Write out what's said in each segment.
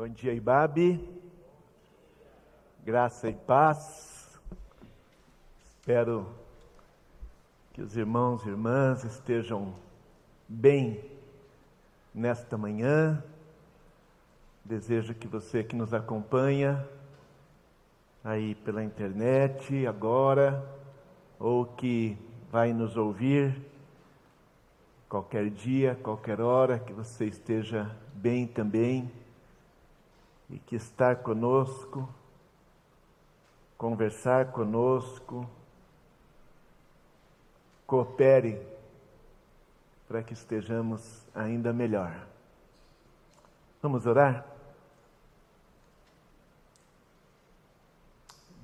Bom dia, Ibabe. Graça e paz. Espero que os irmãos e irmãs estejam bem nesta manhã. Desejo que você que nos acompanha aí pela internet agora, ou que vai nos ouvir qualquer dia, qualquer hora, que você esteja bem também e que estar conosco, conversar conosco, coopere para que estejamos ainda melhor. Vamos orar?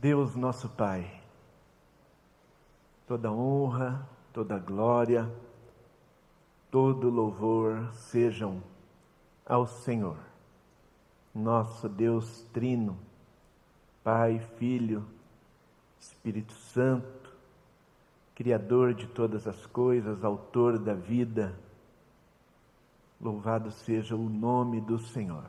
Deus nosso Pai, toda honra, toda glória, todo louvor sejam ao Senhor nosso Deus Trino, Pai, Filho, Espírito Santo, Criador de todas as coisas, Autor da vida. Louvado seja o nome do Senhor.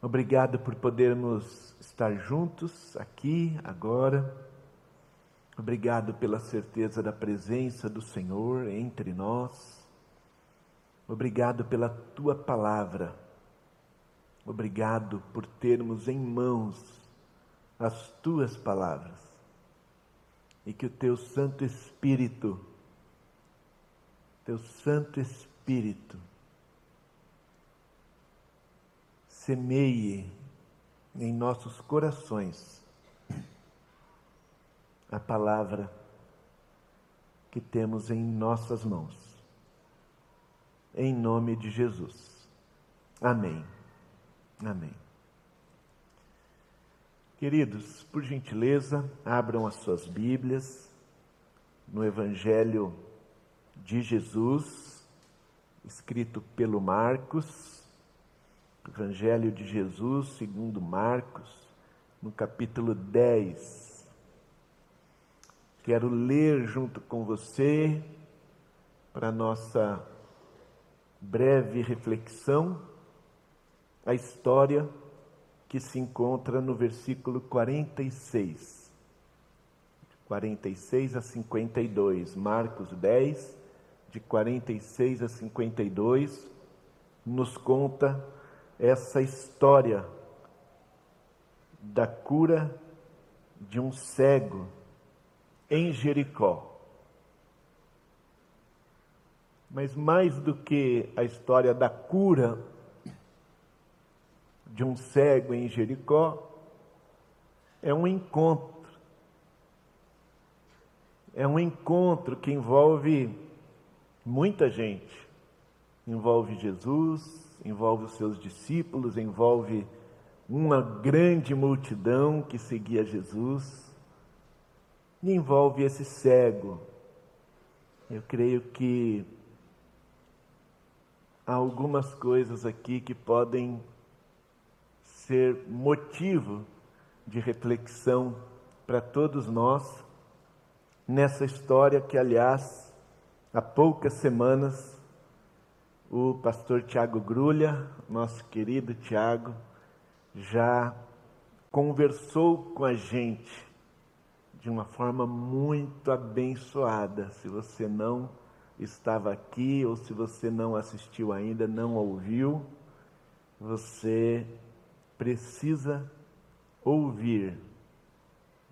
Obrigado por podermos estar juntos aqui, agora. Obrigado pela certeza da presença do Senhor entre nós. Obrigado pela tua palavra Obrigado por termos em mãos as tuas palavras e que o teu Santo Espírito, teu Santo Espírito, semeie em nossos corações a palavra que temos em nossas mãos. Em nome de Jesus. Amém. Amém. Queridos, por gentileza, abram as suas Bíblias no Evangelho de Jesus, escrito pelo Marcos, Evangelho de Jesus, segundo Marcos, no capítulo 10. Quero ler junto com você para nossa breve reflexão a história que se encontra no versículo 46. 46 a 52, Marcos 10, de 46 a 52, nos conta essa história da cura de um cego em Jericó. Mas mais do que a história da cura de um cego em Jericó é um encontro. É um encontro que envolve muita gente. Envolve Jesus, envolve os seus discípulos, envolve uma grande multidão que seguia Jesus, e envolve esse cego. Eu creio que há algumas coisas aqui que podem ser motivo de reflexão para todos nós nessa história que, aliás, há poucas semanas o pastor Tiago Grulha, nosso querido Tiago, já conversou com a gente de uma forma muito abençoada. Se você não estava aqui ou se você não assistiu ainda, não ouviu, você precisa ouvir,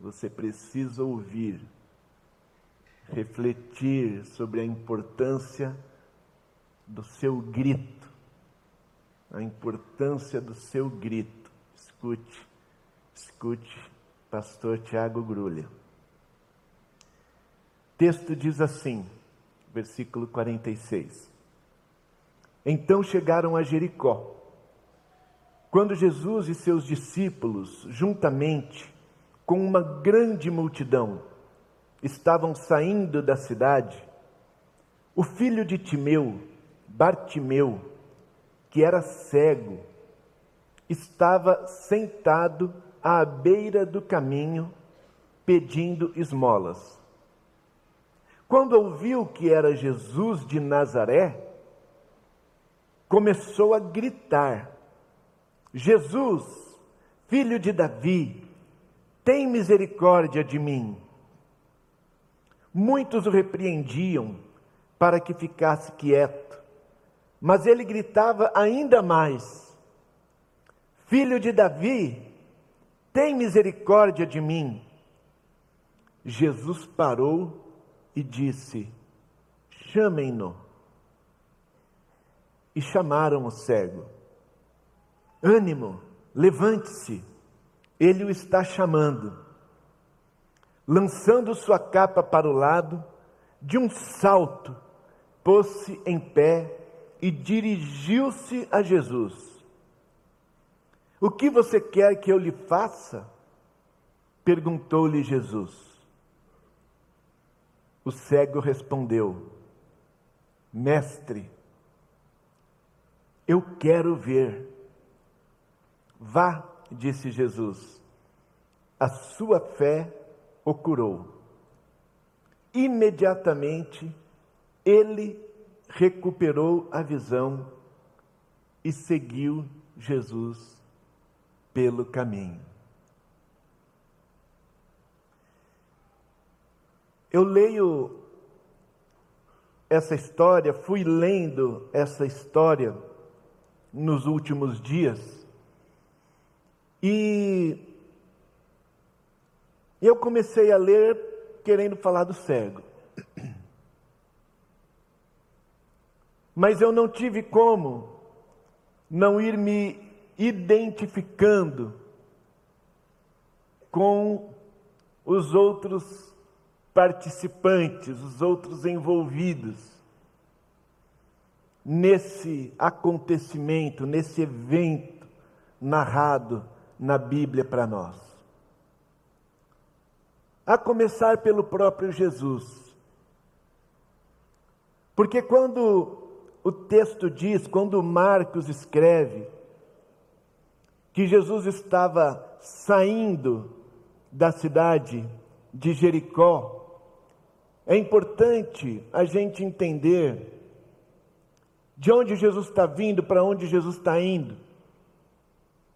você precisa ouvir, refletir sobre a importância do seu grito, a importância do seu grito. Escute, escute, pastor Tiago Grulha. Texto diz assim, versículo 46. Então chegaram a Jericó. Quando Jesus e seus discípulos, juntamente com uma grande multidão, estavam saindo da cidade, o filho de Timeu, Bartimeu, que era cego, estava sentado à beira do caminho pedindo esmolas. Quando ouviu que era Jesus de Nazaré, começou a gritar Jesus, filho de Davi, tem misericórdia de mim. Muitos o repreendiam para que ficasse quieto, mas ele gritava ainda mais: Filho de Davi, tem misericórdia de mim. Jesus parou e disse: Chamem-no. E chamaram o cego. Ânimo, levante-se, ele o está chamando. Lançando sua capa para o lado, de um salto, pôs-se em pé e dirigiu-se a Jesus. O que você quer que eu lhe faça? perguntou-lhe Jesus. O cego respondeu: Mestre, eu quero ver. Vá, disse Jesus, a sua fé o curou. Imediatamente ele recuperou a visão e seguiu Jesus pelo caminho. Eu leio essa história, fui lendo essa história nos últimos dias e eu comecei a ler querendo falar do cego. Mas eu não tive como não ir me identificando com os outros participantes, os outros envolvidos nesse acontecimento, nesse evento narrado na Bíblia para nós. A começar pelo próprio Jesus. Porque quando o texto diz, quando Marcos escreve, que Jesus estava saindo da cidade de Jericó, é importante a gente entender de onde Jesus está vindo, para onde Jesus está indo,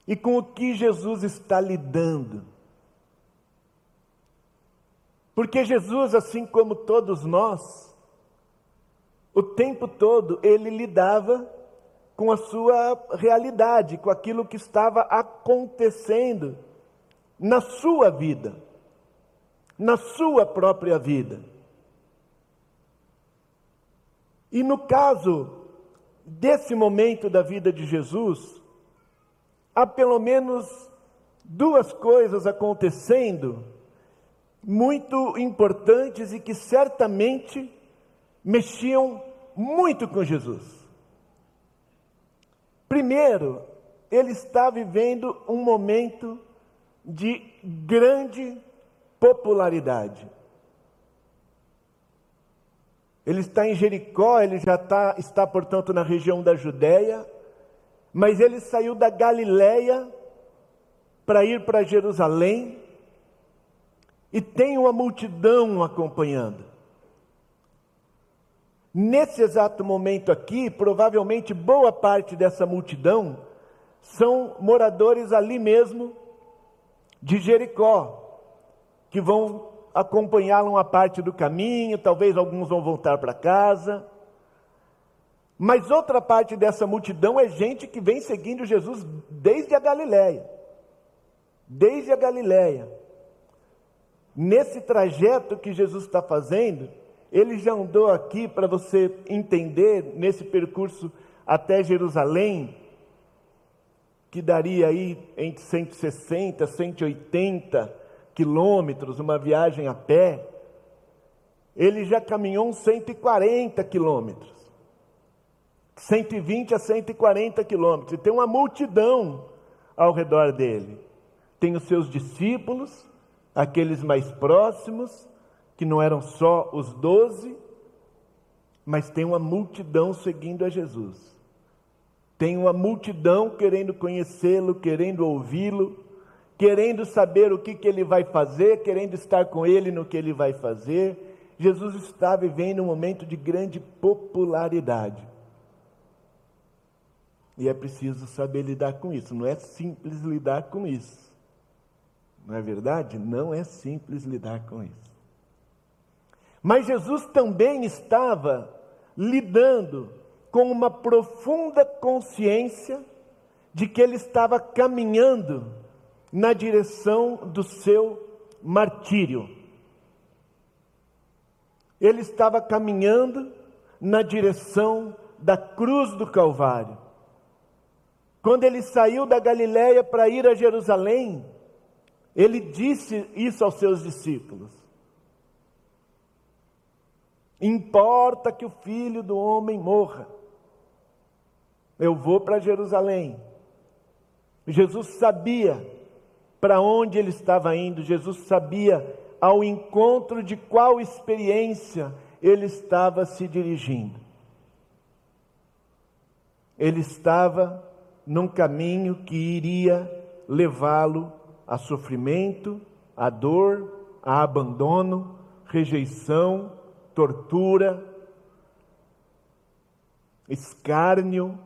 e com o que Jesus está lidando. Porque Jesus, assim como todos nós, o tempo todo ele lidava com a sua realidade, com aquilo que estava acontecendo na sua vida, na sua própria vida. E no caso desse momento da vida de Jesus, há pelo menos duas coisas acontecendo muito importantes e que certamente mexiam muito com Jesus. Primeiro, ele está vivendo um momento de grande popularidade. Ele está em Jericó, ele já está, está, portanto, na região da Judéia, mas ele saiu da Galiléia para ir para Jerusalém e tem uma multidão acompanhando. Nesse exato momento aqui, provavelmente boa parte dessa multidão são moradores ali mesmo de Jericó, que vão acompanhá-lo uma parte do caminho, talvez alguns vão voltar para casa. Mas outra parte dessa multidão é gente que vem seguindo Jesus desde a Galiléia. Desde a Galiléia. Nesse trajeto que Jesus está fazendo, ele já andou aqui para você entender nesse percurso até Jerusalém, que daria aí entre 160, 180 quilômetros, uma viagem a pé. Ele já caminhou uns 140 quilômetros. 120 a 140 quilômetros. E tem uma multidão ao redor dele. Tem os seus discípulos, aqueles mais próximos, que não eram só os doze, mas tem uma multidão seguindo a Jesus. Tem uma multidão querendo conhecê-lo, querendo ouvi-lo, querendo saber o que, que ele vai fazer, querendo estar com ele no que ele vai fazer. Jesus está vivendo um momento de grande popularidade. E é preciso saber lidar com isso. Não é simples lidar com isso. Não é verdade? Não é simples lidar com isso. Mas Jesus também estava lidando com uma profunda consciência de que ele estava caminhando na direção do seu martírio. Ele estava caminhando na direção da cruz do Calvário. Quando ele saiu da Galiléia para ir a Jerusalém, ele disse isso aos seus discípulos: Importa que o filho do homem morra. Eu vou para Jerusalém. Jesus sabia para onde ele estava indo, Jesus sabia ao encontro de qual experiência ele estava se dirigindo. Ele estava num caminho que iria levá-lo a sofrimento, a dor, a abandono, rejeição, tortura, escárnio.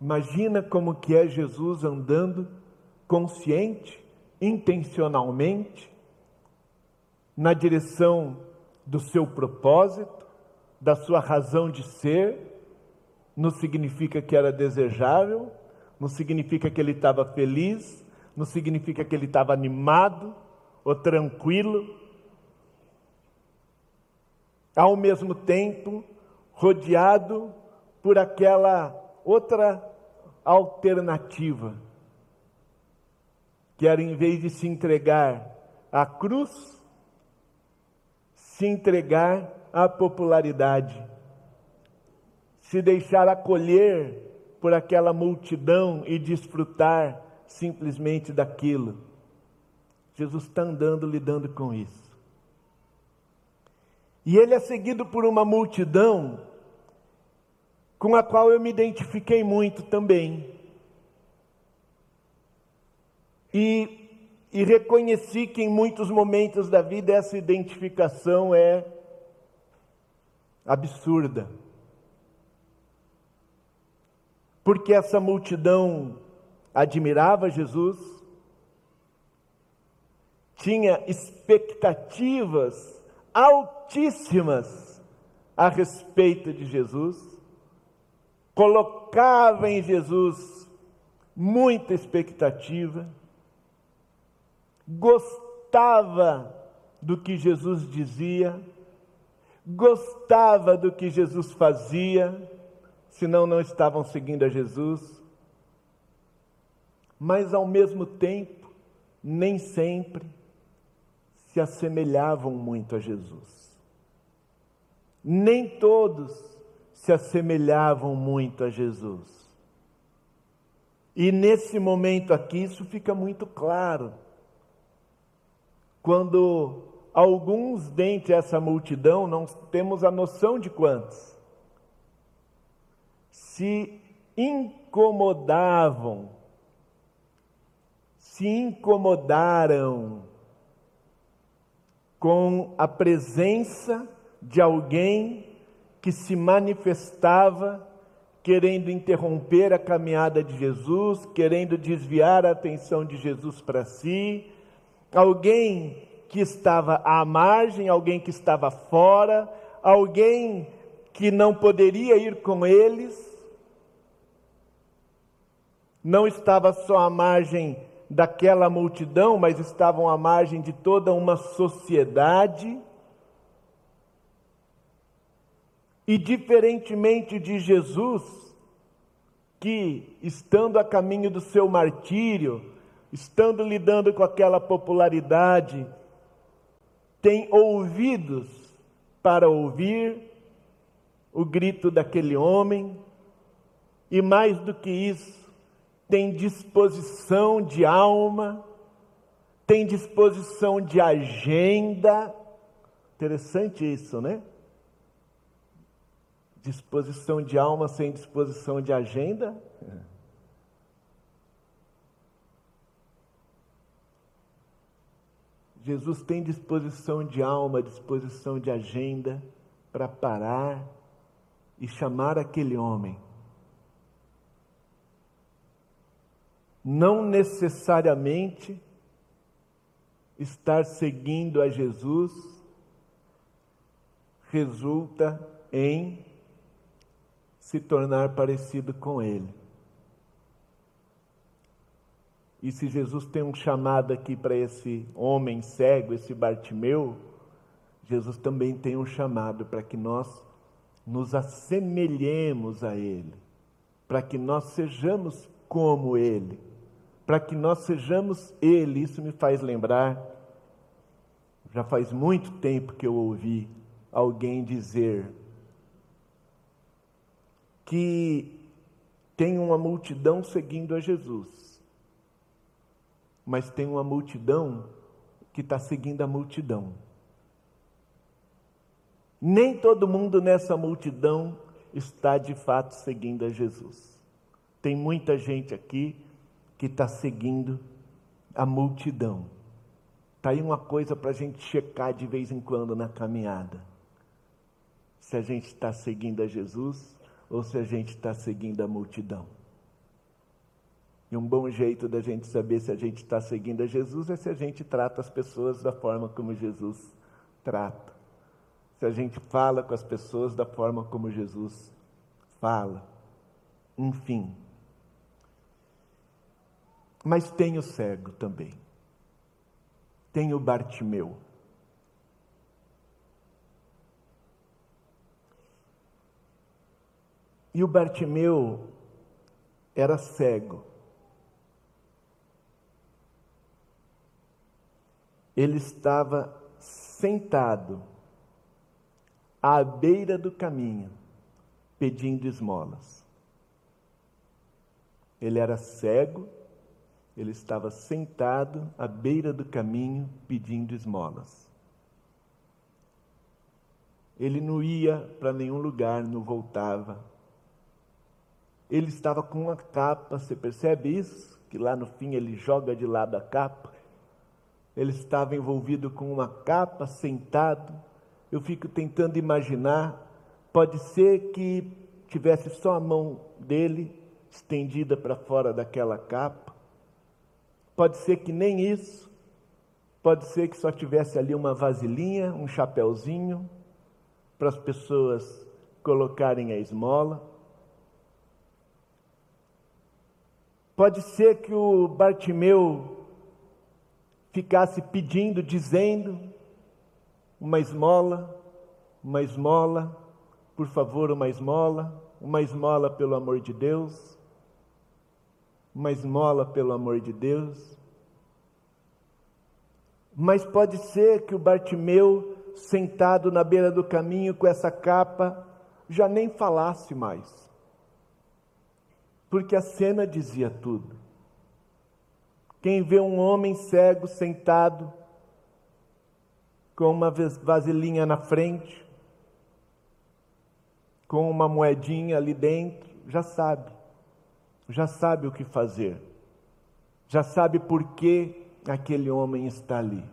Imagina como que é Jesus andando consciente, intencionalmente, na direção do seu propósito, da sua razão de ser, não significa que era desejável, não significa que ele estava feliz, não significa que ele estava animado ou tranquilo. Ao mesmo tempo, rodeado por aquela outra alternativa, que era em vez de se entregar à cruz, se entregar à popularidade se deixar acolher por aquela multidão e desfrutar simplesmente daquilo. Jesus está andando lidando com isso. E ele é seguido por uma multidão com a qual eu me identifiquei muito também. E, e reconheci que em muitos momentos da vida essa identificação é absurda. porque essa multidão admirava Jesus, tinha expectativas altíssimas a respeito de Jesus, colocava em Jesus muita expectativa, gostava do que Jesus dizia, gostava do que Jesus fazia, senão não estavam seguindo a Jesus. Mas ao mesmo tempo, nem sempre se assemelhavam muito a Jesus. Nem todos se assemelhavam muito a Jesus. E nesse momento aqui, isso fica muito claro. Quando alguns dentre essa multidão, não temos a noção de quantos, se incomodavam, se incomodaram com a presença de alguém que se manifestava querendo interromper a caminhada de Jesus, querendo desviar a atenção de Jesus para si, alguém que estava à margem, alguém que estava fora, alguém que não poderia ir com eles, não estava só à margem daquela multidão, mas estavam à margem de toda uma sociedade. E diferentemente de Jesus, que estando a caminho do seu martírio, estando lidando com aquela popularidade, tem ouvidos para ouvir o grito daquele homem, e mais do que isso, tem disposição de alma, tem disposição de agenda. Interessante isso, né? Disposição de alma sem disposição de agenda. Jesus tem disposição de alma, disposição de agenda, para parar e chamar aquele homem. Não necessariamente estar seguindo a Jesus resulta em se tornar parecido com Ele. E se Jesus tem um chamado aqui para esse homem cego, esse Bartimeu, Jesus também tem um chamado para que nós nos assemelhemos a Ele, para que nós sejamos como Ele, para que nós sejamos Ele. Isso me faz lembrar, já faz muito tempo que eu ouvi alguém dizer que tem uma multidão seguindo a Jesus, mas tem uma multidão que está seguindo a multidão. Nem todo mundo nessa multidão está de fato seguindo a Jesus. Tem muita gente aqui que está seguindo a multidão. Está aí uma coisa para a gente checar de vez em quando na caminhada. Se a gente está seguindo a Jesus ou se a gente está seguindo a multidão. E um bom jeito da gente saber se a gente está seguindo a Jesus é se a gente trata as pessoas da forma como Jesus trata se a gente fala com as pessoas da forma como Jesus fala. Enfim. Mas tem o cego também. Tem o Bartimeu. E o Bartimeu era cego. Ele estava sentado à beira do caminho, pedindo esmolas. Ele era cego, ele estava sentado à beira do caminho pedindo esmolas. Ele não ia para nenhum lugar, não voltava. Ele estava com uma capa, você percebe isso? Que lá no fim ele joga de lado a capa. Ele estava envolvido com uma capa, sentado, eu fico tentando imaginar, pode ser que tivesse só a mão dele estendida para fora daquela capa, pode ser que nem isso, pode ser que só tivesse ali uma vasilhinha, um chapéuzinho, para as pessoas colocarem a esmola. Pode ser que o Bartimeu ficasse pedindo, dizendo: uma esmola, uma esmola, por favor, uma esmola, uma esmola pelo amor de Deus, uma esmola pelo amor de Deus. Mas pode ser que o Bartimeu, sentado na beira do caminho com essa capa, já nem falasse mais. Porque a cena dizia tudo. Quem vê um homem cego sentado com uma vasilhinha na frente, com uma moedinha ali dentro, já sabe, já sabe o que fazer, já sabe por que aquele homem está ali.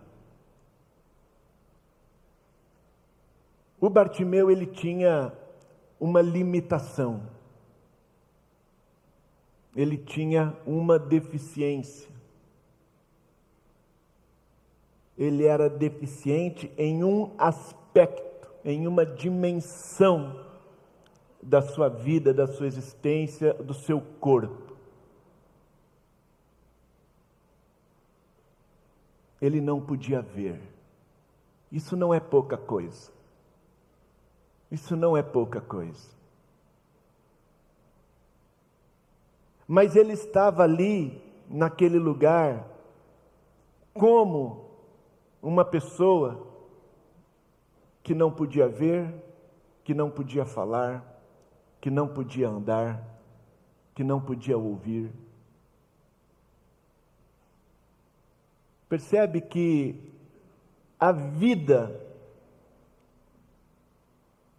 O Bartimeu ele tinha uma limitação. Ele tinha uma deficiência ele era deficiente em um aspecto, em uma dimensão da sua vida, da sua existência, do seu corpo. Ele não podia ver. Isso não é pouca coisa. Isso não é pouca coisa. Mas ele estava ali, naquele lugar, como uma pessoa que não podia ver, que não podia falar, que não podia andar, que não podia ouvir. Percebe que a vida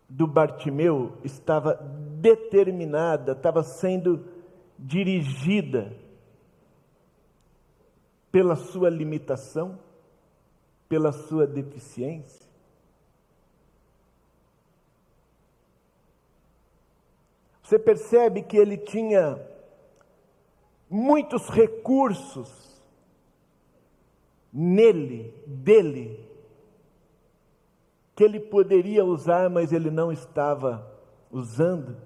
do Bartimeu estava determinada, estava sendo dirigida pela sua limitação, pela sua deficiência? Você percebe que ele tinha muitos recursos nele, dele, que ele poderia usar, mas ele não estava usando.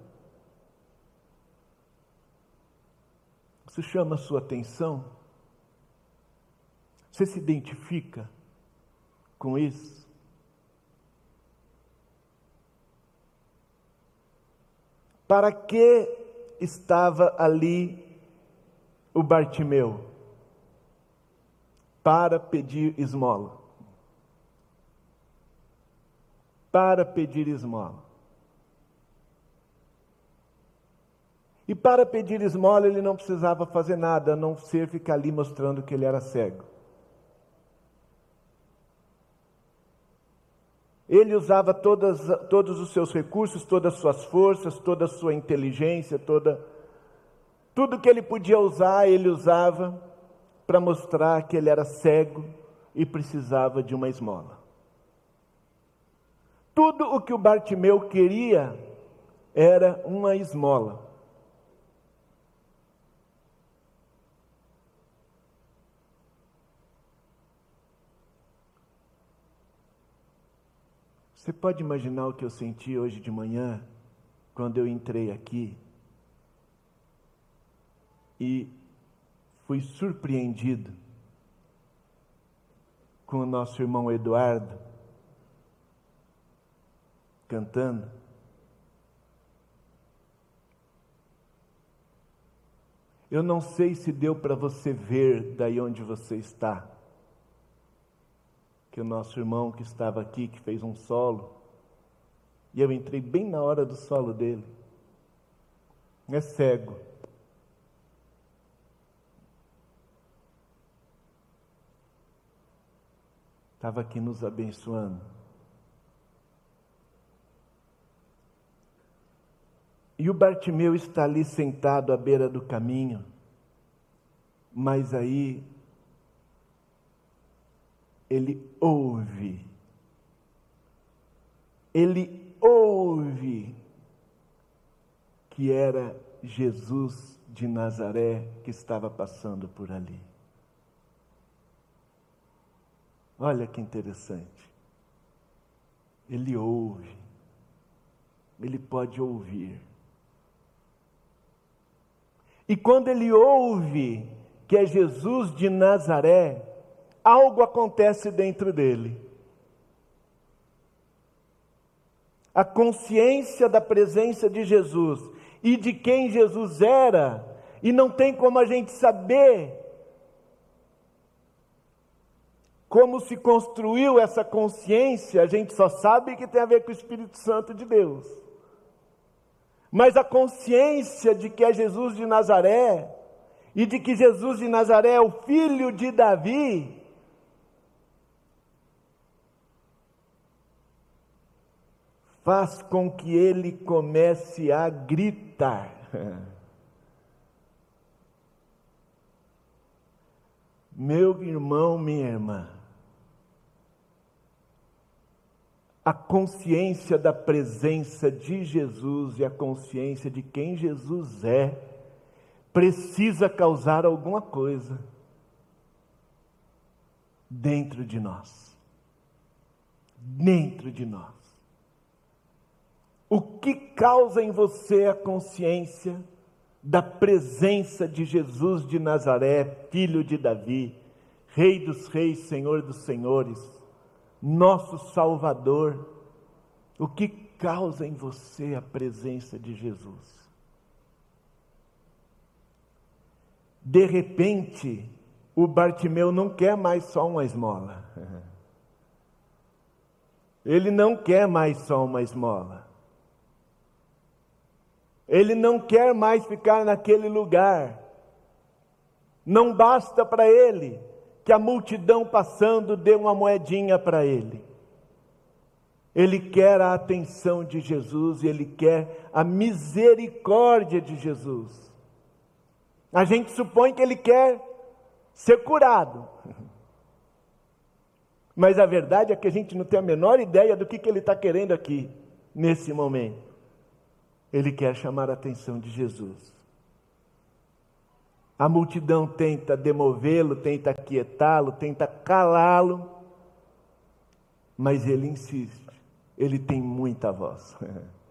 Isso chama a sua atenção? Você se identifica com isso? Para que estava ali o Bartimeu? Para pedir esmola. Para pedir esmola. E para pedir esmola ele não precisava fazer nada, a não ser ficar ali mostrando que ele era cego. Ele usava todas, todos os seus recursos, todas as suas forças, toda a sua inteligência, toda, tudo que ele podia usar, ele usava para mostrar que ele era cego e precisava de uma esmola. Tudo o que o Bartimeu queria era uma esmola. Você pode imaginar o que eu senti hoje de manhã, quando eu entrei aqui e fui surpreendido com o nosso irmão Eduardo cantando. Eu não sei se deu para você ver daí onde você está que o nosso irmão que estava aqui, que fez um solo, e eu entrei bem na hora do solo dele. É cego. Estava aqui nos abençoando. E o Bartimeu está ali sentado à beira do caminho, mas aí ele ouve. Ele ouve que era Jesus de Nazaré que estava passando por ali. Olha que interessante. Ele ouve. Ele pode ouvir. E quando ele ouve que é Jesus de Nazaré, algo acontece dentro dele. A consciência da presença de Jesus e de quem Jesus era, e não tem como a gente saber como se construiu essa consciência, a gente só sabe que tem a ver com o Espírito Santo de Deus. Mas a consciência de que é Jesus de Nazaré, e de que Jesus de Nazaré é o filho de Davi, faz com que ele comece a gritar. Meu irmão, minha irmã, a consciência da presença de Jesus e a consciência de quem Jesus é, precisa causar alguma coisa dentro de nós. Dentro de nós. O que causa em você a consciência da presença de Jesus de Nazaré, filho de Davi, Rei dos Reis, Senhor dos Senhores, nosso Salvador? O que causa em você a presença de Jesus? De repente, o Bartimeu não quer mais só uma esmola. Ele não quer mais só uma esmola. Ele não quer mais ficar naquele lugar. Não basta para ele que a multidão passando dê uma moedinha para ele. Ele quer a atenção de Jesus e ele quer a misericórdia de Jesus. A gente supõe que ele quer ser curado. Mas a verdade é que a gente não tem a menor ideia do que, que ele está querendo aqui, nesse momento. Ele quer chamar a atenção de Jesus. A multidão tenta demovê-lo, tenta aquietá-lo, tenta calá-lo, mas ele insiste. Ele tem muita voz.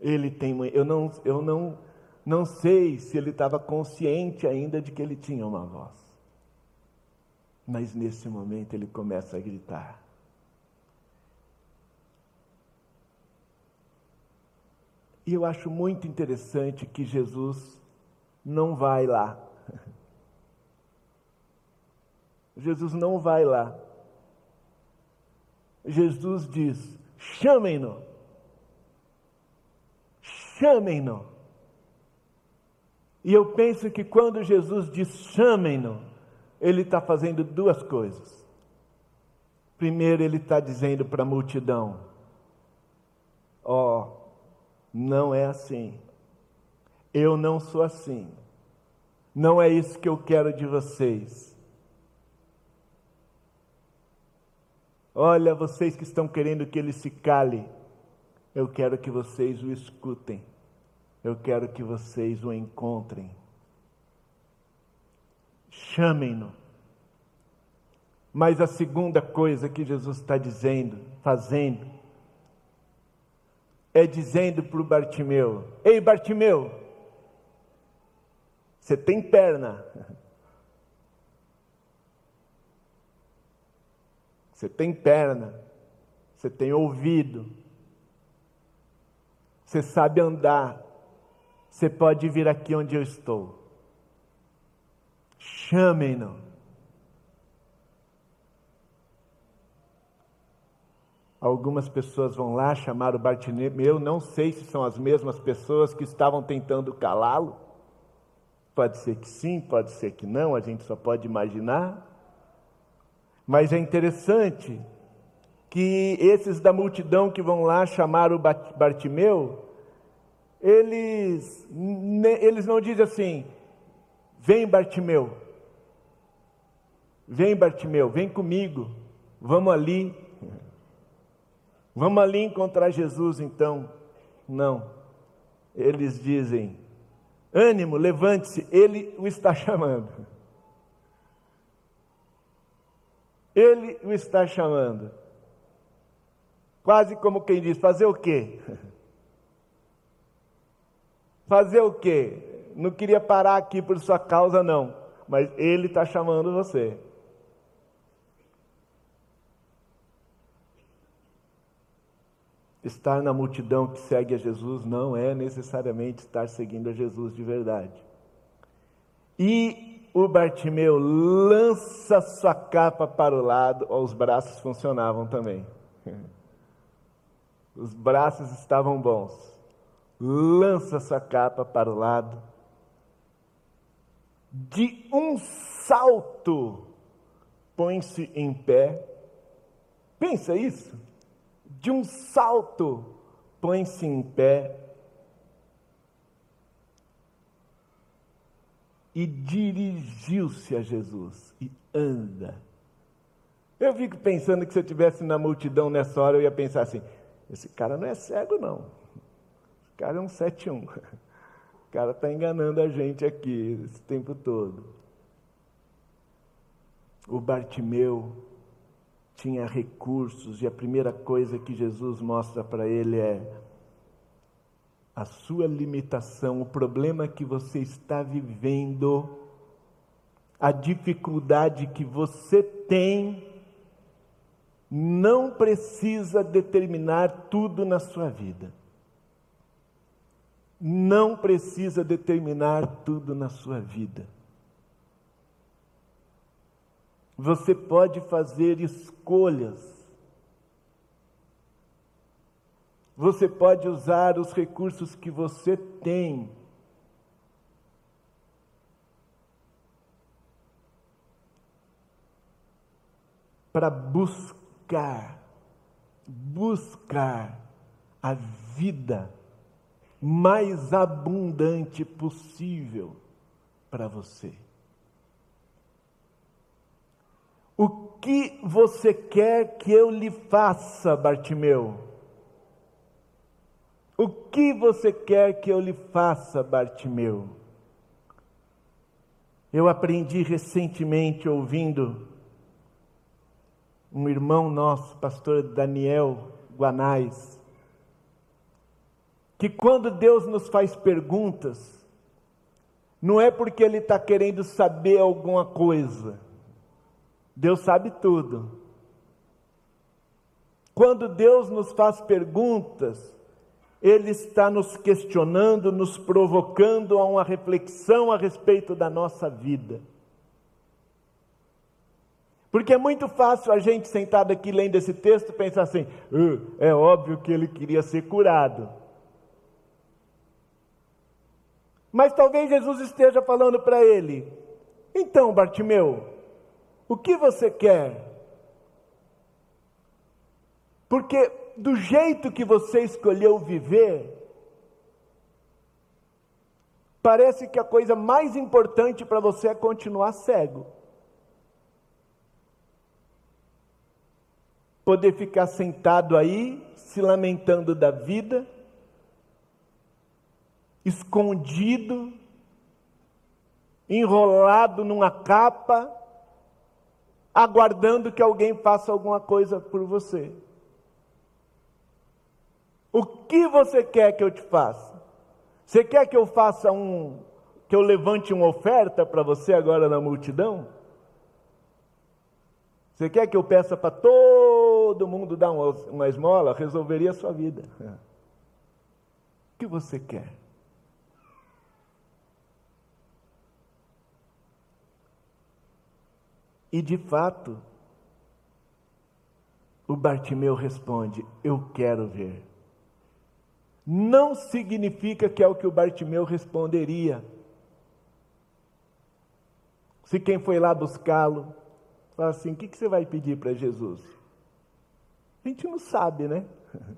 Ele tem, eu não, eu não, não sei se ele estava consciente ainda de que ele tinha uma voz. Mas nesse momento ele começa a gritar. E eu acho muito interessante que Jesus não vai lá. Jesus não vai lá. Jesus diz: chamem-no. Chamem-no. E eu penso que quando Jesus diz chamem-no, ele está fazendo duas coisas. Primeiro, ele está dizendo para a multidão: Ó, oh, não é assim. Eu não sou assim. Não é isso que eu quero de vocês. Olha, vocês que estão querendo que ele se cale, eu quero que vocês o escutem. Eu quero que vocês o encontrem. Chamem-no. Mas a segunda coisa que Jesus está dizendo, fazendo, é dizendo para o Bartimeu: Ei, Bartimeu, você tem perna. Você tem perna. Você tem ouvido. Você sabe andar. Você pode vir aqui onde eu estou. Chamem-no. Algumas pessoas vão lá chamar o Bartimeu, não sei se são as mesmas pessoas que estavam tentando calá-lo. Pode ser que sim, pode ser que não, a gente só pode imaginar. Mas é interessante que esses da multidão que vão lá chamar o Bartimeu, eles, eles não dizem assim: vem Bartimeu, vem Bartimeu, vem comigo, vamos ali, vamos ali encontrar Jesus então. Não, eles dizem: Ânimo, levante-se, ele o está chamando. Ele o está chamando. Quase como quem diz: fazer o quê? Fazer o quê? Não queria parar aqui por sua causa, não, mas ele está chamando você. Estar na multidão que segue a Jesus não é necessariamente estar seguindo a Jesus de verdade. E o Bartimeu lança sua capa para o lado, os braços funcionavam também. Os braços estavam bons. Lança sua capa para o lado. De um salto, põe-se em pé. Pensa isso de um salto, põe-se em pé e dirigiu-se a Jesus e anda. Eu fico pensando que se eu estivesse na multidão nessa hora, eu ia pensar assim: esse cara não é cego, não. Esse cara é um 7-1. O cara está enganando a gente aqui esse tempo todo. O Bartimeu tinha recursos, e a primeira coisa que Jesus mostra para ele é a sua limitação, o problema que você está vivendo, a dificuldade que você tem, não precisa determinar tudo na sua vida. Não precisa determinar tudo na sua vida. Você pode fazer escolhas. Você pode usar os recursos que você tem. Para buscar, buscar a vida mais abundante possível para você. O que você quer que eu lhe faça, Bartimeu? O que você quer que eu lhe faça, Bartimeu? Eu aprendi recentemente ouvindo um irmão nosso, pastor Daniel Guanais, que quando Deus nos faz perguntas, não é porque Ele está querendo saber alguma coisa, Deus sabe tudo. Quando Deus nos faz perguntas, ele está nos questionando, nos provocando a uma reflexão a respeito da nossa vida. Porque é muito fácil a gente sentado aqui lendo esse texto pensar assim: uh, é óbvio que ele queria ser curado. Mas talvez Jesus esteja falando para ele: então, Bartimeu, o que você quer? Porque do jeito que você escolheu viver, parece que a coisa mais importante para você é continuar cego. Poder ficar sentado aí, se lamentando da vida, escondido, enrolado numa capa, aguardando que alguém faça alguma coisa por você. O que você quer que eu te faça? Você quer que eu faça um, que eu levante uma oferta para você agora na multidão? Você quer que eu peça para todo mundo dar uma, uma esmola? Resolveria a sua vida. O que você quer? E de fato, o Bartimeu responde: Eu quero ver não significa que é o que o Bartimeu responderia. Se quem foi lá buscá-lo, fala assim: o que, que você vai pedir para Jesus? A gente não sabe, né?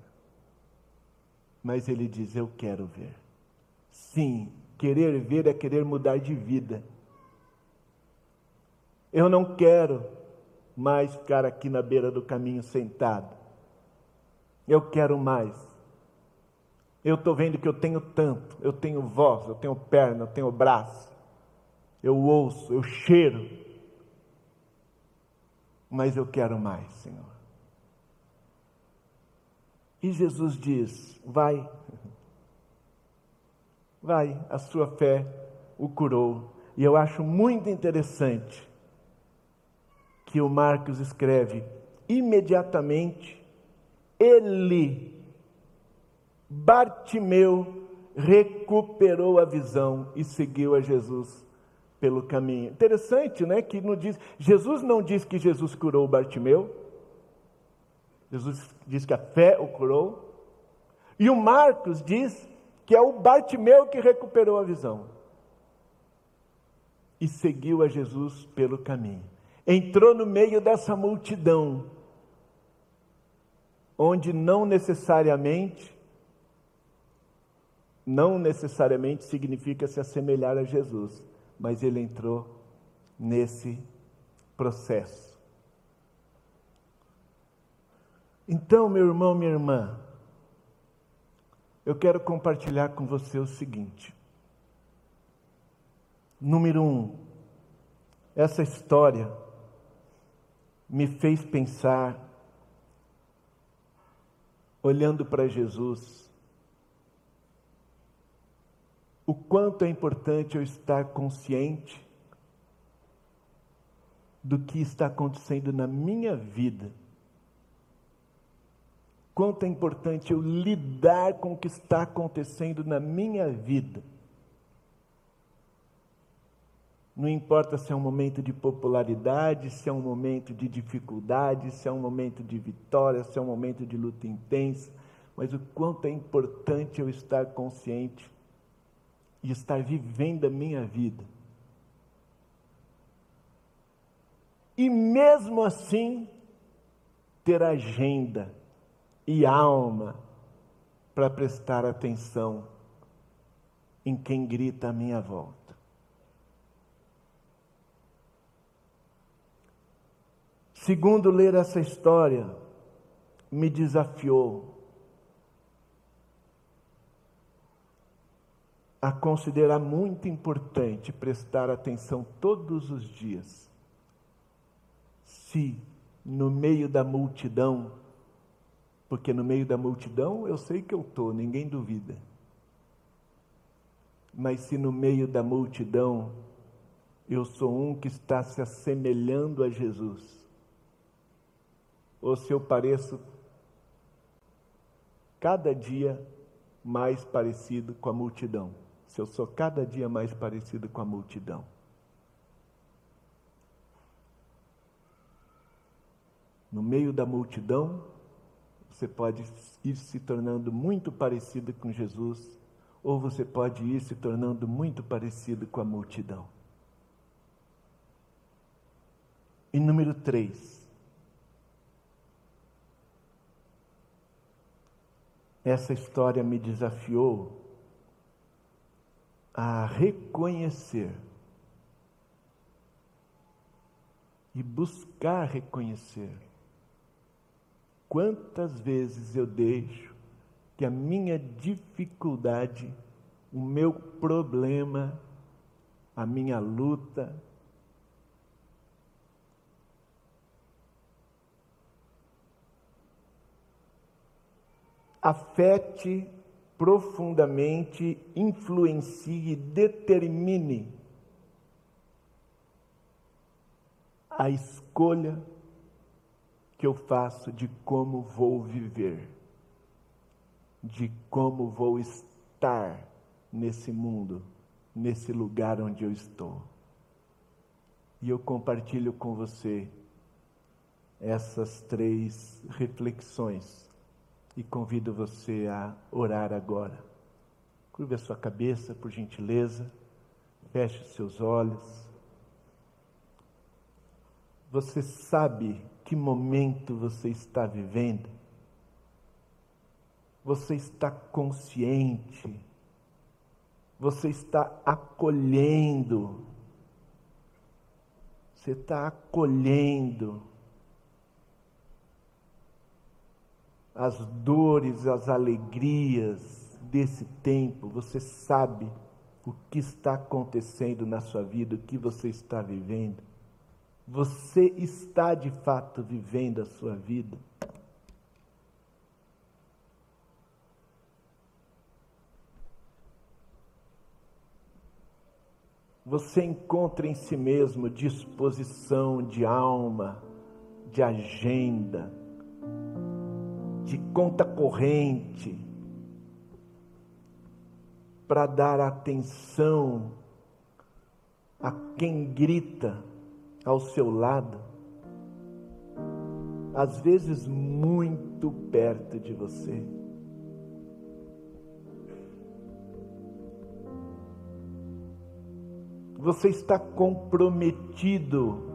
Mas ele diz: Eu quero ver. Sim, querer ver é querer mudar de vida. Eu não quero mais ficar aqui na beira do caminho sentado. Eu quero mais eu estou vendo que eu tenho tanto, eu tenho voz, eu tenho perna, eu tenho braço, eu ouço, eu cheiro, mas eu quero mais, Senhor. E Jesus diz: vai, vai, a sua fé o curou. E eu acho muito interessante que o Marcos escreve imediatamente, ele Bartimeu recuperou a visão e seguiu a Jesus pelo caminho. Interessante, né? Que não diz, Jesus não diz que Jesus curou Bartimeu. Jesus diz que a fé o curou. E o Marcos diz que é o Bartimeu que recuperou a visão. E seguiu a Jesus pelo caminho. Entrou no meio dessa multidão, onde não necessariamente não necessariamente significa se assemelhar a Jesus, mas ele entrou nesse processo. Então, meu irmão, minha irmã, eu quero compartilhar com você o seguinte. Número um, essa história me fez pensar, olhando para Jesus, o quanto é importante eu estar consciente do que está acontecendo na minha vida. Quanto é importante eu lidar com o que está acontecendo na minha vida. Não importa se é um momento de popularidade, se é um momento de dificuldade, se é um momento de vitória, se é um momento de luta intensa, mas o quanto é importante eu estar consciente e estar vivendo a minha vida. E mesmo assim, ter agenda e alma para prestar atenção em quem grita à minha volta. Segundo, ler essa história me desafiou a considerar muito importante prestar atenção todos os dias. Se no meio da multidão, porque no meio da multidão eu sei que eu estou, ninguém duvida. Mas se no meio da multidão eu sou um que está se assemelhando a Jesus, ou se eu pareço cada dia mais parecido com a multidão se eu sou cada dia mais parecido com a multidão. No meio da multidão, você pode ir se tornando muito parecido com Jesus, ou você pode ir se tornando muito parecido com a multidão. E número três, essa história me desafiou a reconhecer e buscar reconhecer quantas vezes eu deixo que a minha dificuldade, o meu problema, a minha luta, afete profundamente influencie determine a escolha que eu faço de como vou viver, de como vou estar nesse mundo, nesse lugar onde eu estou. E eu compartilho com você essas três reflexões e convido você a orar agora. Curve a sua cabeça, por gentileza, feche seus olhos. Você sabe que momento você está vivendo? Você está consciente? Você está acolhendo? Você está acolhendo as dores, as alegrias desse tempo, você sabe o que está acontecendo na sua vida, o que você está vivendo. Você está de fato vivendo a sua vida. Você encontra em si mesmo disposição de alma, de agenda, de conta corrente para dar atenção a quem grita ao seu lado, às vezes muito perto de você. Você está comprometido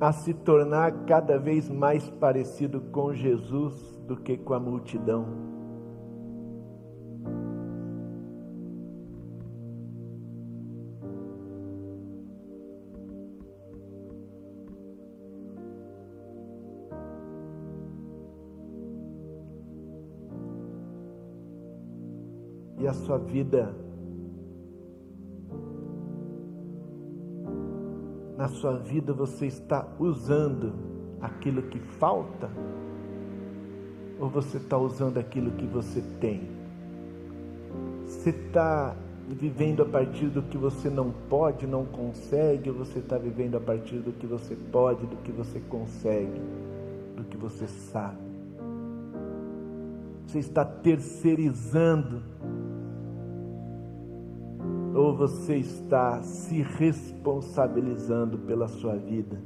a se tornar cada vez mais parecido com Jesus do que com a multidão. E a sua vida na sua vida você está usando aquilo que falta? Ou você está usando aquilo que você tem? Você está vivendo a partir do que você não pode, não consegue, ou você está vivendo a partir do que você pode, do que você consegue, do que você sabe? Você está terceirizando ou você está se responsabilizando pela sua vida?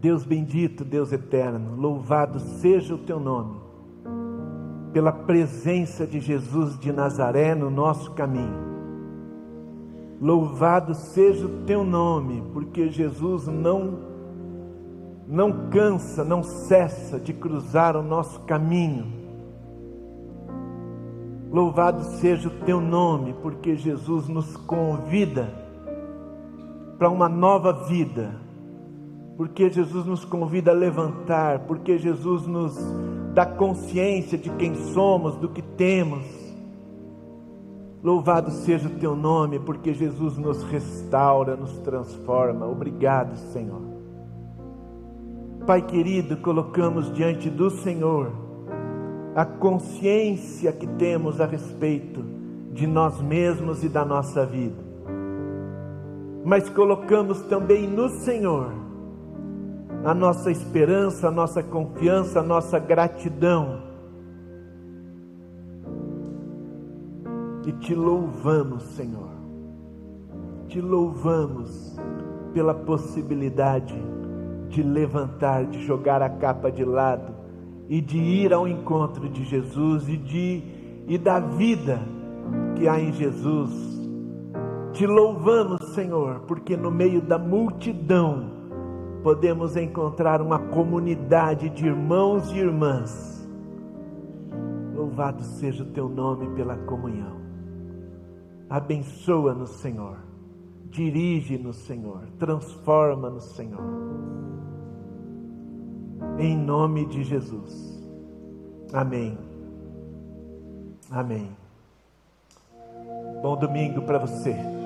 Deus bendito, Deus eterno, louvado seja o teu nome, pela presença de Jesus de Nazaré no nosso caminho. Louvado seja o teu nome, porque Jesus não não cansa, não cessa de cruzar o nosso caminho Louvado seja o teu nome, porque Jesus nos convida para uma nova vida, porque Jesus nos convida a levantar, porque Jesus nos dá consciência de quem somos, do que temos. Louvado seja o teu nome, porque Jesus nos restaura, nos transforma. Obrigado, Senhor. Pai querido, colocamos diante do Senhor a consciência que temos a respeito de nós mesmos e da nossa vida. Mas colocamos também no Senhor a nossa esperança, a nossa confiança, a nossa gratidão. E te louvamos, Senhor. Te louvamos pela possibilidade de levantar, de jogar a capa de lado e de ir ao encontro de Jesus e de e da vida que há em Jesus. Te louvamos, Senhor, porque no meio da multidão podemos encontrar uma comunidade de irmãos e irmãs. Louvado seja o teu nome pela comunhão. Abençoa-nos, Senhor. Dirige-nos, Senhor. Transforma-nos, Senhor. Em nome de Jesus. Amém. Amém. Bom domingo para você.